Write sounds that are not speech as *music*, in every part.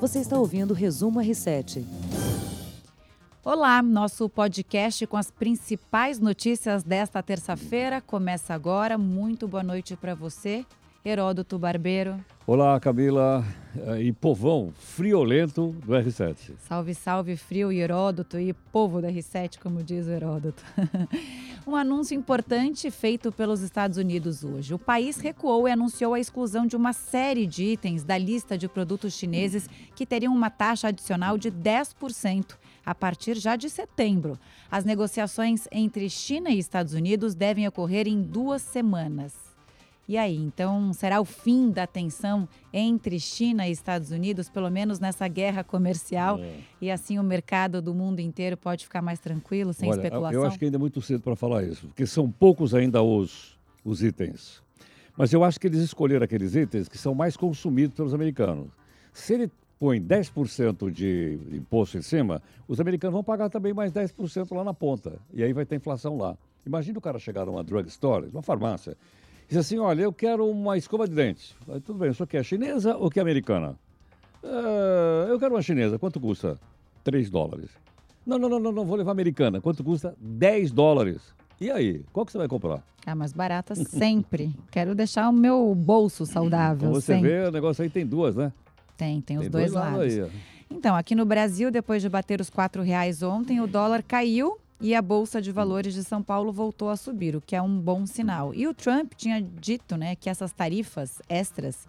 Você está ouvindo o Resumo R7. Olá, nosso podcast com as principais notícias desta terça-feira começa agora. Muito boa noite para você, Heródoto Barbeiro. Olá, Camila eh, e povão friolento do R7. Salve, salve, frio Heródoto e povo do R7, como diz o Heródoto. *laughs* um anúncio importante feito pelos Estados Unidos hoje. O país recuou e anunciou a exclusão de uma série de itens da lista de produtos chineses que teriam uma taxa adicional de 10% a partir já de setembro. As negociações entre China e Estados Unidos devem ocorrer em duas semanas. E aí, então, será o fim da tensão entre China e Estados Unidos, pelo menos nessa guerra comercial? É. E assim o mercado do mundo inteiro pode ficar mais tranquilo, sem Olha, especulação? Eu acho que ainda é muito cedo para falar isso, porque são poucos ainda os, os itens. Mas eu acho que eles escolheram aqueles itens que são mais consumidos pelos americanos. Se ele põe 10% de imposto em cima, os americanos vão pagar também mais 10% lá na ponta. E aí vai ter inflação lá. Imagina o cara chegar numa drugstore, numa farmácia, diz assim, olha, eu quero uma escova de dentes. Aí, tudo bem, aqui é chinesa ou que é americana? Uh, eu quero uma chinesa, quanto custa? 3 dólares. Não, não, não, não, não, vou levar americana. Quanto custa? 10 dólares. E aí, qual que você vai comprar? Ah, mais barata sempre. *laughs* Quero deixar o meu bolso saudável. Como você sempre. vê, o negócio aí tem duas, né? Tem, tem os tem dois, dois, lados. Aí, então, aqui no Brasil, depois de bater os R$ reais ontem, o dólar caiu e a Bolsa de Valores de São Paulo voltou a subir, o que é um bom sinal. E o Trump tinha dito né, que essas tarifas extras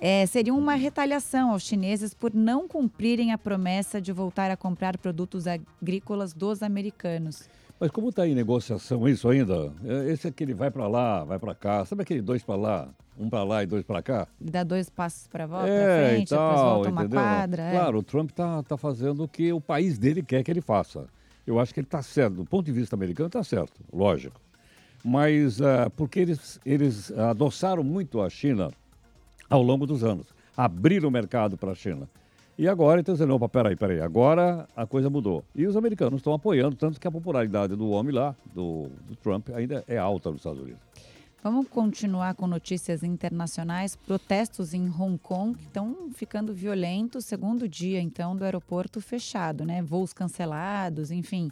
é, seriam uma retaliação aos chineses por não cumprirem a promessa de voltar a comprar produtos agrícolas dos americanos. Mas como está em negociação isso ainda? É, esse aquele vai para lá, vai para cá. Sabe aquele dois para lá, um para lá e dois para cá? Dá dois passos para volta, é, frente, tal, depois volta uma entendeu? quadra. É. Claro, é. o Trump está tá fazendo o que o país dele quer que ele faça. Eu acho que ele está certo. Do ponto de vista americano, está certo, lógico. Mas uh, porque eles, eles adoçaram muito a China ao longo dos anos. Abriram o mercado para a China. E agora, então, dizendo, opa, peraí, peraí, agora a coisa mudou. E os americanos estão apoiando, tanto que a popularidade do homem lá, do, do Trump, ainda é alta nos Estados Unidos. Vamos continuar com notícias internacionais. Protestos em Hong Kong estão ficando violentos, segundo dia, então, do aeroporto fechado, né? Voos cancelados, enfim.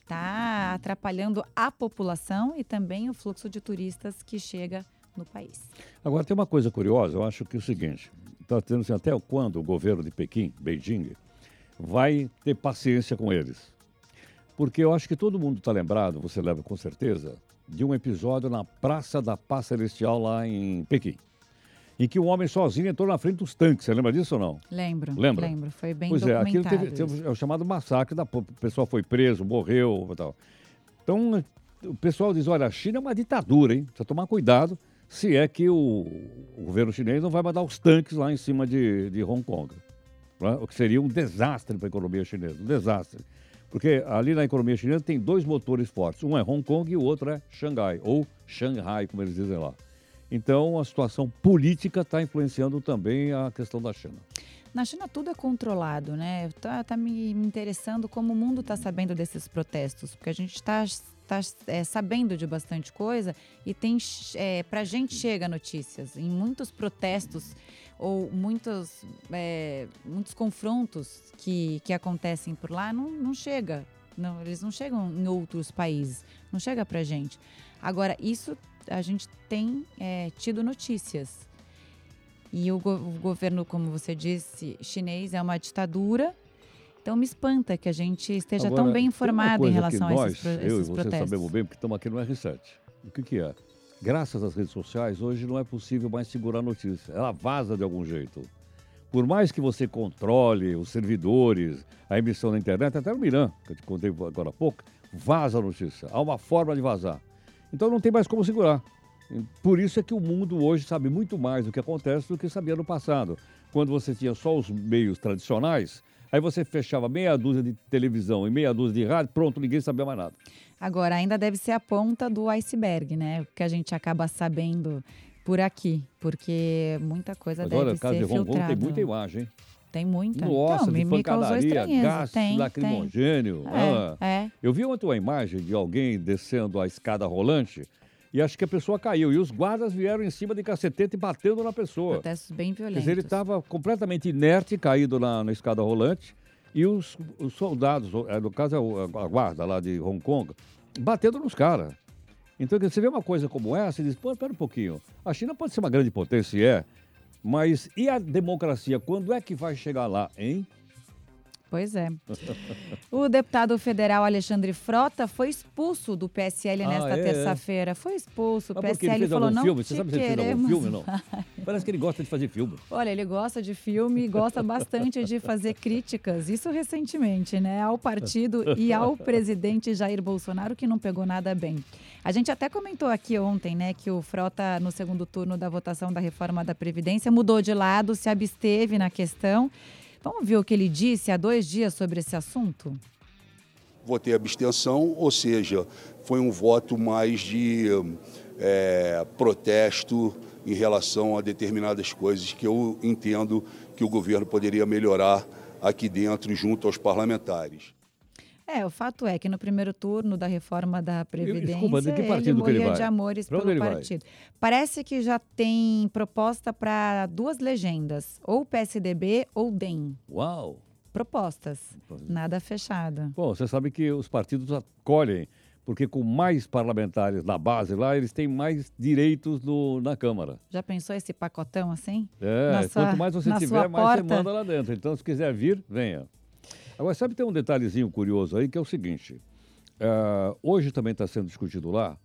Está atrapalhando a população e também o fluxo de turistas que chega no país. Agora, tem uma coisa curiosa, eu acho que é o seguinte: está tendo assim, até quando o governo de Pequim, Beijing, vai ter paciência com eles. Porque eu acho que todo mundo está lembrado, você leva com certeza, de um episódio na Praça da Paz Celestial lá em Pequim. Em que um homem sozinho entrou na frente dos tanques. Você lembra disso ou não? Lembro. Lembra? Lembro. Foi bem pois documentado. Pois é, aquilo teve, teve, é o chamado massacre. Da, o pessoal foi preso, morreu e tal. Então, o pessoal diz, olha, a China é uma ditadura, hein? Precisa tomar cuidado se é que o, o governo chinês não vai mandar os tanques lá em cima de, de Hong Kong. Né? O que seria um desastre para a economia chinesa, um desastre. Porque ali na economia chinesa tem dois motores fortes. Um é Hong Kong e o outro é Xangai, ou Shanghai, como eles dizem lá. Então, a situação política está influenciando também a questão da China. Na China tudo é controlado, né? Está tá me interessando como o mundo está sabendo desses protestos, porque a gente está está é, sabendo de bastante coisa e tem é, para a gente chega notícias. Em muitos protestos ou muitos é, muitos confrontos que, que acontecem por lá não, não chega. Não eles não chegam em outros países. Não chega para gente. Agora isso a gente tem é, tido notícias. E o, go o governo como você disse chinês é uma ditadura então me espanta que a gente esteja Agora, tão bem informado em relação nós, a esses, pro, eu esses e você sabemos bem, porque estamos aqui no R7. O que, que é? Graças às redes sociais, hoje não é possível mais segurar a notícia. Ela vaza de algum jeito. Por mais que você controle os servidores, a emissão na internet, até o Miran, que eu te contei agora há pouco, vaza a notícia. Há uma forma de vazar. Então não tem mais como segurar. Por isso é que o mundo hoje sabe muito mais do que acontece do que sabia no passado. Quando você tinha só os meios tradicionais, Aí você fechava meia dúzia de televisão e meia dúzia de rádio, pronto, ninguém sabia mais nada. Agora, ainda deve ser a ponta do iceberg, né? O que a gente acaba sabendo por aqui, porque muita coisa Mas deve olha, ser de filtrada. tem muita imagem, hein? Tem muita. Nossa, então, de me, estranheza. gás tem, lacrimogênio. Tem. É, ah. é. Eu vi ontem uma imagem de alguém descendo a escada rolante e acho que a pessoa caiu. E os guardas vieram em cima de cacetete e batendo na pessoa. Protestos bem Quer violentos. dizer, ele estava completamente inerte, caído na, na escada rolante, e os, os soldados, eh, no caso é o- a guarda lá de Hong Kong, batendo nos caras. Então, quer você vê uma coisa como essa e diz, pô, espera um pouquinho, a China pode ser uma grande potência, é, mas e a democracia, quando é que vai chegar lá, hein? Pois é. O deputado federal Alexandre Frota foi expulso do PSL Ah, nesta é, é. terça-feira. Foi expulso. O PSL falou, não filme? Você sabe se ele fez algum filme, não? Parece que ele gosta de fazer filme. Olha, ele gosta de filme e gosta bastante de fazer críticas, isso recentemente, né, ao partido e ao presidente Jair Bolsonaro, que não pegou nada bem. A gente até comentou aqui ontem, né, que o Frota, no segundo turno da votação da reforma da Previdência, mudou de lado, se absteve na questão. Vamos ver o que ele disse há dois dias sobre esse assunto? Votei abstenção, ou seja, foi um voto mais de é, protesto em relação a determinadas coisas que eu entendo que o governo poderia melhorar aqui dentro junto aos parlamentares. É, o fato é que no primeiro turno da reforma da Previdência, ele partido ele morria de amores Pra pelo ele vai? partido. Parece que já tem proposta para duas legendas, ou PSDB ou DEM. Uau! Propostas, nada fechado. Bom, você sabe que os partidos acolhem, porque com mais parlamentares na base lá, eles têm mais direitos no- na Câmara. Já pensou esse pacotão assim? É, Na sua- quanto mais você tiver, mais você porta? manda lá dentro. Então, se quiser vir, venha. Agora, sabe, tem um detalhezinho curioso aí, que é o seguinte. ah, hoje também está sendo discutido lá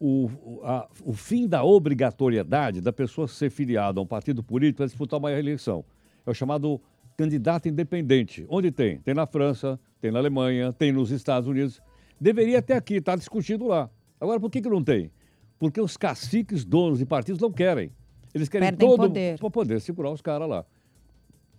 o, a- o fim da obrigatoriedade da pessoa ser filiada a um partido político para disputar uma eleição. É o chamado candidato independente. Onde tem? Tem na França, tem na Alemanha, tem nos Estados Unidos. Deveria ter aqui, está discutido lá. Agora, por que, que não tem? Porque os caciques, donos de partidos, não querem. Eles querem Perdem todo poder. para poder segurar os caras lá.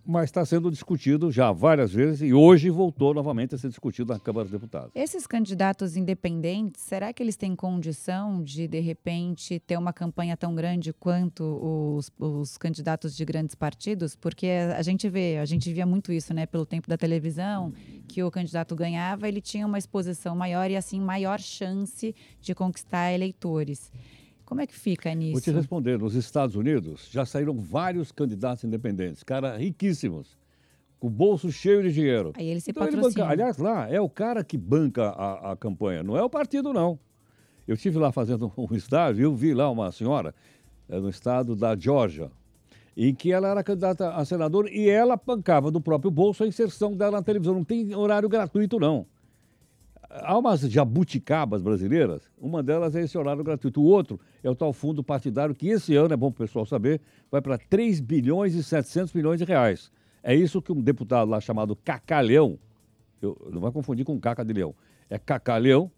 Mas está sendo discutido já várias vezes e hoje voltou novamente a ser discutido na Câmara dos Deputados. Esses candidatos independentes, será que eles têm condição de, de repente, ter uma campanha tão grande quanto os, os candidatos de grandes partidos? Porque a gente vê, a gente via muito isso, né, pelo tempo da televisão, que o candidato ganhava, ele tinha uma exposição maior e, assim, maior chance de conquistar eleitores. Como é que fica Vou te nisso? responder. Nos Estados Unidos já saíram vários candidatos independentes, caras riquíssimos, com o bolso cheio de dinheiro. Aí ele se Então, ele patrocina. banca, aliás, lá é o cara que banca a, a campanha, não é o partido, não. Eu estive lá fazendo *laughs* um estágio e eu vi lá uma senhora eh, no estado da Geórgia, em que ela era candidata a senador e ela bancava do próprio bolso a inserção dela na televisão. Não tem horário gratuito, não. Há umas jabuticabas brasileiras, uma delas é esse horário gratuito. O outro é o tal fundo partidário que esse ano, é bom para o pessoal saber, vai para 3 bilhões e 700 milhões de reais. É isso que um deputado lá chamado Cacalhão, eu, não vai confundir com Caca de Leão, é Cacalhão,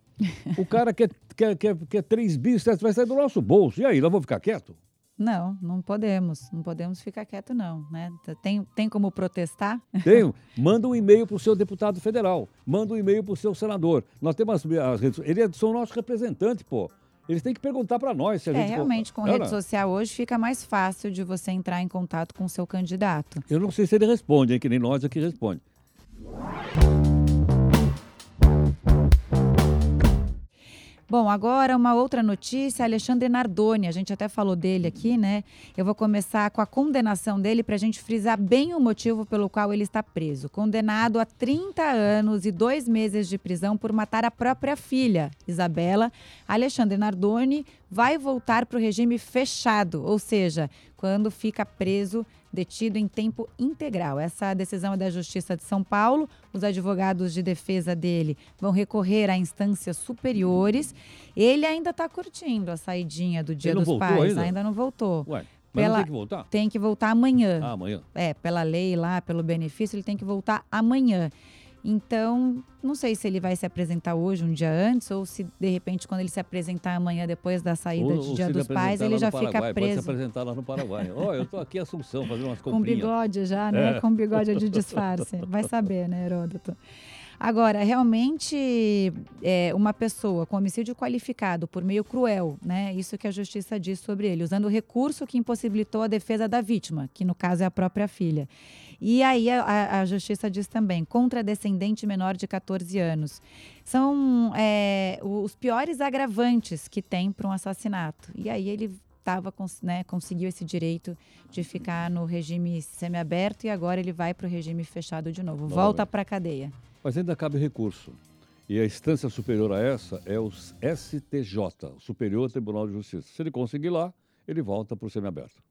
o cara quer, quer, quer, quer 3 bilhões, vai sair do nosso bolso. E aí, nós vamos ficar quieto? Não, não podemos. Não podemos ficar quieto, não. Né? Tem, tem como protestar? *laughs* Tenho. Manda um e-mail para o seu deputado federal. Manda um e-mail para o seu senador. Nós temos as, as redes Eles são nossos representantes, pô. Eles têm que perguntar para nós se a É, gente... realmente, com Ana, rede social hoje fica mais fácil de você entrar em contato com o seu candidato. Eu não sei se ele responde, hein, que nem nós aqui responde. Bom, agora uma outra notícia, Alexandre Nardoni, a gente até falou dele aqui, né? Eu vou começar com a condenação dele para a gente frisar bem o motivo pelo qual ele está preso. Condenado a 30 anos e dois meses de prisão por matar a própria filha, Isabela, Alexandre Nardoni vai voltar para o regime fechado, ou seja, quando fica preso, detido em tempo integral. Essa decisão é da Justiça de São Paulo. Os advogados de defesa dele vão recorrer a instâncias superiores. Ele ainda está curtindo a saidinha do Dia dos Pais, ainda? não voltou. Ué, mas Pela- tem que voltar? Tem que voltar amanhã. Ah, amanhã. É, pela lei lá, pelo benefício, ele tem que voltar amanhã. Então, não sei se ele vai se apresentar hoje, um dia antes, ou se de repente, quando ele se apresentar amanhã, depois da saída Ou- de Dia dos Pais, ele já no fica Paraguai, Pode se preso. apresentar lá no Paraguai. Ó, eu estou aqui em Assunção fazendo umas Com comprinhas. bigode já, né? É. Com bigode de *laughs* disfarce. Vai saber, né, Heródoto? Agora, realmente, é, uma pessoa com homicídio qualificado por meio cruel, né? Isso que a justiça diz sobre ele, usando o recurso que impossibilitou a defesa da vítima, que no caso é a própria filha. E aí a, a justiça diz também, contra descendente menor de 14 anos. São é, os piores agravantes que tem para um assassinato. E aí ele tava, né, conseguiu esse direito de ficar no regime semiaberto e agora ele vai para o regime fechado de novo. Volta para a cadeia. Mas ainda cabe recurso. E a instância superior a essa é o STJ, Superior Tribunal de Justiça. Se ele conseguir lá, ele volta para o semiaberto.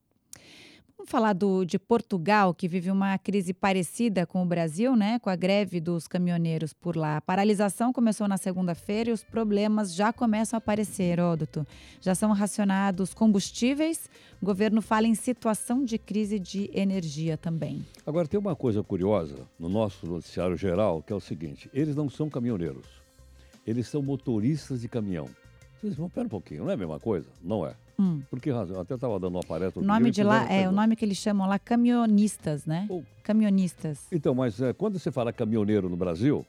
Vamos falar do, de Portugal, que vive uma crise parecida com o Brasil, né? Com a greve dos caminhoneiros por lá. A paralisação começou na segunda-feira e os problemas já começam a aparecer, Óduto. Já são racionados combustíveis. O governo fala em situação de crise de energia também. Agora, tem uma coisa curiosa no nosso noticiário geral, que é o seguinte: eles não são caminhoneiros, eles são motoristas de caminhão. Vocês vão, pera um pouquinho, não é a mesma coisa? Não é. Hum. Por que razão? Eu até estava dando uma palestra. O nome de lá é o nome que eles chamam lá camionistas, né? Oh. Camionistas. Então, mas é, quando você fala caminhoneiro no Brasil,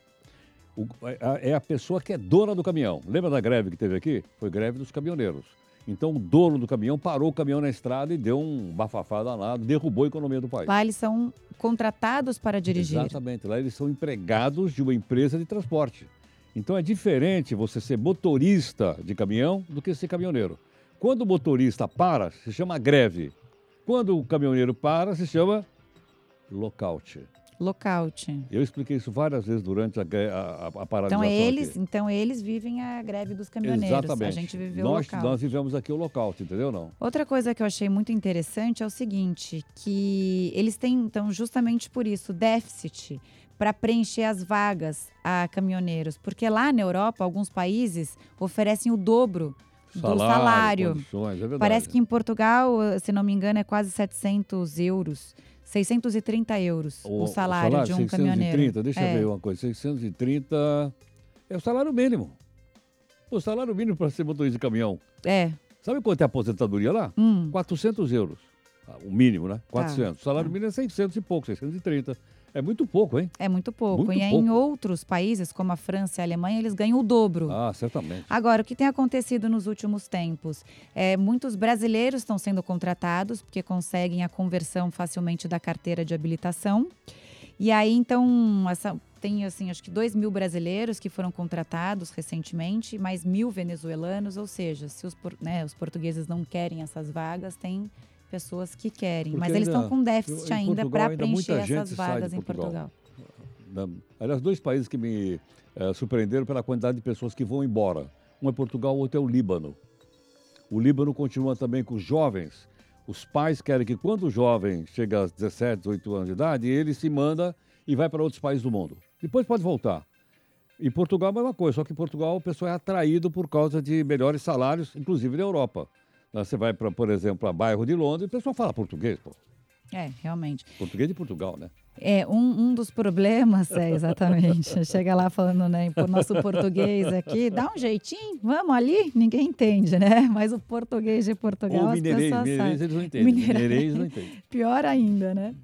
o, é, é a pessoa que é dona do caminhão. Lembra da greve que teve aqui? Foi greve dos caminhoneiros. Então, o dono do caminhão parou o caminhão na estrada e deu um bafafá danado, derrubou a economia do país. Lá eles são contratados para dirigir. Exatamente. Lá eles são empregados de uma empresa de transporte. Então, é diferente você ser motorista de caminhão do que ser caminhoneiro. Quando o motorista para, se chama greve. Quando o caminhoneiro para, se chama lockout. Lockout. Eu expliquei isso várias vezes durante a, a, a paralisação então eles, aqui. então eles vivem a greve dos caminhoneiros. Exatamente. A gente viveu nós, o lockout. Nós vivemos aqui o lockout, entendeu não? Outra coisa que eu achei muito interessante é o seguinte, que eles têm, então, justamente por isso, déficit para preencher as vagas a caminhoneiros. Porque lá na Europa, alguns países oferecem o dobro do salário. é verdade. Parece que em Portugal, se não me engano, é quase 700 euros. 630 euros o, salário, salário de um 630, caminhoneiro. Deixa É. eu ver uma coisa. 630 é o salário mínimo. O salário mínimo para ser motorista de caminhão. É. Sabe quanto é a aposentadoria lá? Hum. 400 euros. Ah, O mínimo, né? 400. O salário tá. mínimo é 600 e pouco, 630. É muito pouco, hein? É muito pouco. Muito e em pouco. outros países, como a França e a Alemanha, eles ganham o dobro. Ah, certamente. Agora, o que tem acontecido nos últimos tempos? É, muitos brasileiros estão sendo contratados porque conseguem a conversão facilmente da carteira de habilitação. E aí, então, essa, tem, assim, acho que 2 mil brasileiros que foram contratados recentemente, mais mil venezuelanos. Ou seja, se os, né, os portugueses não querem essas vagas, tem pessoas que querem. Porque Mas eles estão com déficit em ainda para preencher essas vagas em Portugal. Portugal. Aliás, dois países que me eh, surpreenderam pela quantidade de pessoas que vão embora. Um é Portugal, o outro é o Líbano. O Líbano continua também com os jovens. Os pais querem que quando o jovem chega aos 17, 18 anos de idade, ele se manda e vai para outros países do mundo. Depois pode voltar. Em Portugal é a mesma coisa, só que em Portugal o pessoal é atraído por causa de melhores salários, inclusive na Europa. Lá Você vai, pra, por exemplo, para bairro de Londres, o pessoal fala português, pô. É, realmente. Português de Portugal, né? É, um, um dos problemas, é, exatamente. *laughs* Chega lá falando, né, o nosso português aqui, dá um jeitinho, vamos ali, ninguém entende, né? Mas o português de Portugal, Ou as mineirês, pessoas mineirês sabem. eles não entendem. Mineirês. Mineirês não entendem. *laughs* Pior ainda, né?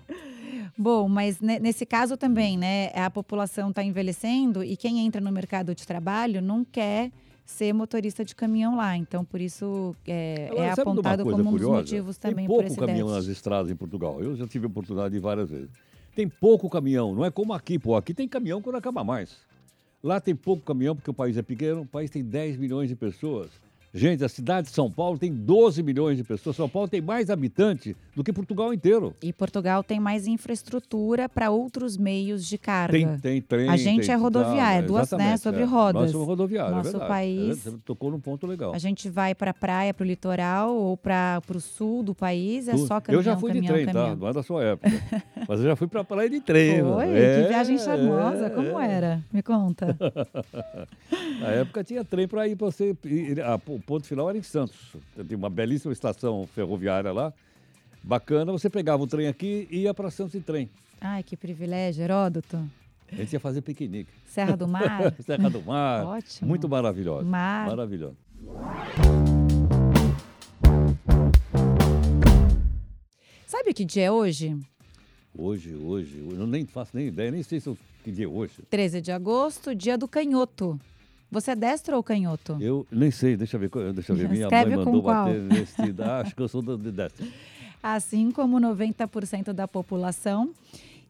Bom, mas ne- nesse caso também, né, a população está envelhecendo e quem entra no mercado de trabalho não quer ser motorista de caminhão lá. Então, por isso, é, Agora, é apontado como um dos curiosa? motivos Tem também por pouco esse caminhão déficit. nas estradas em Portugal. Eu já tive a oportunidade de várias vezes. Tem pouco caminhão, não é como aqui, pô. Aqui tem caminhão quando acaba mais. Lá tem pouco caminhão porque o país é pequeno, o país tem 10 milhões de pessoas. Gente, a cidade de São Paulo tem 12 milhões de pessoas. São Paulo tem mais habitante do que Portugal inteiro. E Portugal tem mais infraestrutura para outros meios de carga. Tem, tem trem. A gente tem- é rodoviária, tá, duas, né, exatamente, sobre é. rodas. Nós somos rodoviários, é Nosso verdade. país- Você tocou num ponto legal. A gente vai para a praia, para o litoral ou para o sul do país, é Tu- só caminhão, eu já fui caminhão, de trem, caminhão. tá? Não é da sua época. *laughs* Mas eu já fui pra praia de trem. Foi? É, que viagem charmosa. Como é. era? Me conta. *laughs* Na época tinha trem para ir para você. ir- ponto final era em Santos. Tinha uma belíssima estação ferroviária lá. Bacana, você pegava o trem aqui e ia para Santos em trem. Ai, que privilégio, Heródoto. A gente ia fazer piquenique. Serra do Mar. *laughs* Serra do Mar. Ótimo. Muito maravilhosa. Mar. Maravilhosa. Sabe que dia é hoje? Hoje, hoje, eu não nem faço nem ideia, nem sei se eu que dia é hoje. 13 de agosto, dia do canhoto. Você é destro ou canhoto? Eu nem sei, deixa eu ver, deixa eu ver. Minha Escreve mãe mandou bater vestido. Ah, acho que eu sou do- de destro. *laughs* Assim como 90% da população.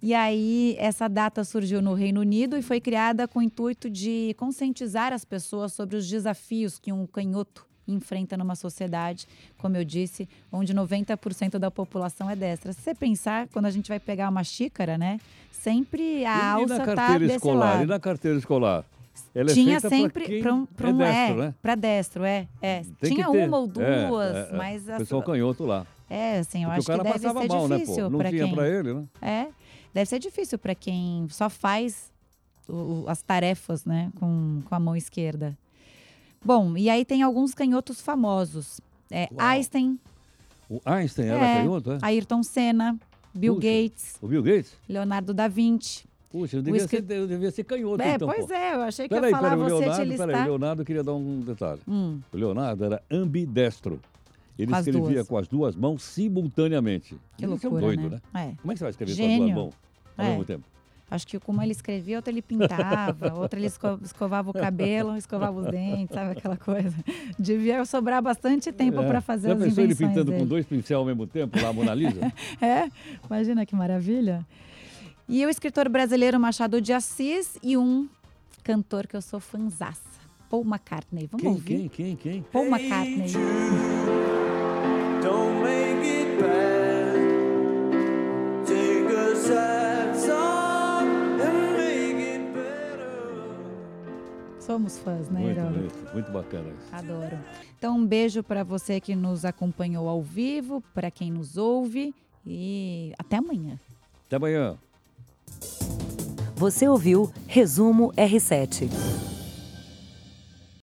E aí, essa data surgiu no Reino Unido e foi criada com o intuito de conscientizar as pessoas sobre os desafios que um canhoto enfrenta numa sociedade, como eu disse, onde 90% da população é destra. Se você pensar, quando a gente vai pegar uma xícara, né? Sempre a e, e alça na tá carteira desse escolar? lado. E na carteira escolar? Ela é Tinha feita sempre para um, pra é um destro, é, né? para destro, é, é. Tem Tinha uma ou É, duas, é, é. mas a Pessoal canhoto lá. é, assim, eu Porque acho o que deve ser mal, né, difícil? Não para tinha quem pra ele, né? É, deve ser difícil para quem só faz o- o- as tarefas, né, com, com a mão esquerda. Bom, e aí tem alguns canhotos famosos. É, Uau. Einstein, O Einstein era É. canhoto, é? Ayrton Senna, Bill Puxa. Gates, O Bill Gates? Leonardo da Vinci. Puxa, eu devia, escri- ser, eu devia ser canhoto, é, então, pois pô. é, eu achei que Peraí, ia falar peraí, o você Leonardo, peraí, listar. o Leonardo queria dar um detalhe. Hum, O Leonardo era ambidestro. Ele Com escrevia duas. com as duas mãos simultaneamente. que Isso é um loucura, doido, né? né? É. Como é que você vai escrever com Gênio. as duas mãos ao É. mesmo tempo? Acho que como ele escrevia, outra ele pintava, *laughs* outra ele esco- escovava o cabelo, escovava os dentes, sabe aquela coisa. *laughs* Devia sobrar bastante tempo É. para fazer Já as pensou ele invenções pintando dele. com dois pincéis ao mesmo tempo lá, a Mona Lisa? *laughs* É, imagina que maravilha. E o escritor brasileiro Machado de Assis e um cantor que eu sou fanzaça, Paul McCartney. Vamos quem, ouvir? quem, quem, quem? Paul McCartney. Somos fãs, né, Muito, Herói? muito, muito bacana isso. Adoro. Então, um beijo para você que nos acompanhou ao vivo, para quem nos ouve e até amanhã. Até amanhã. Você ouviu Resumo R7.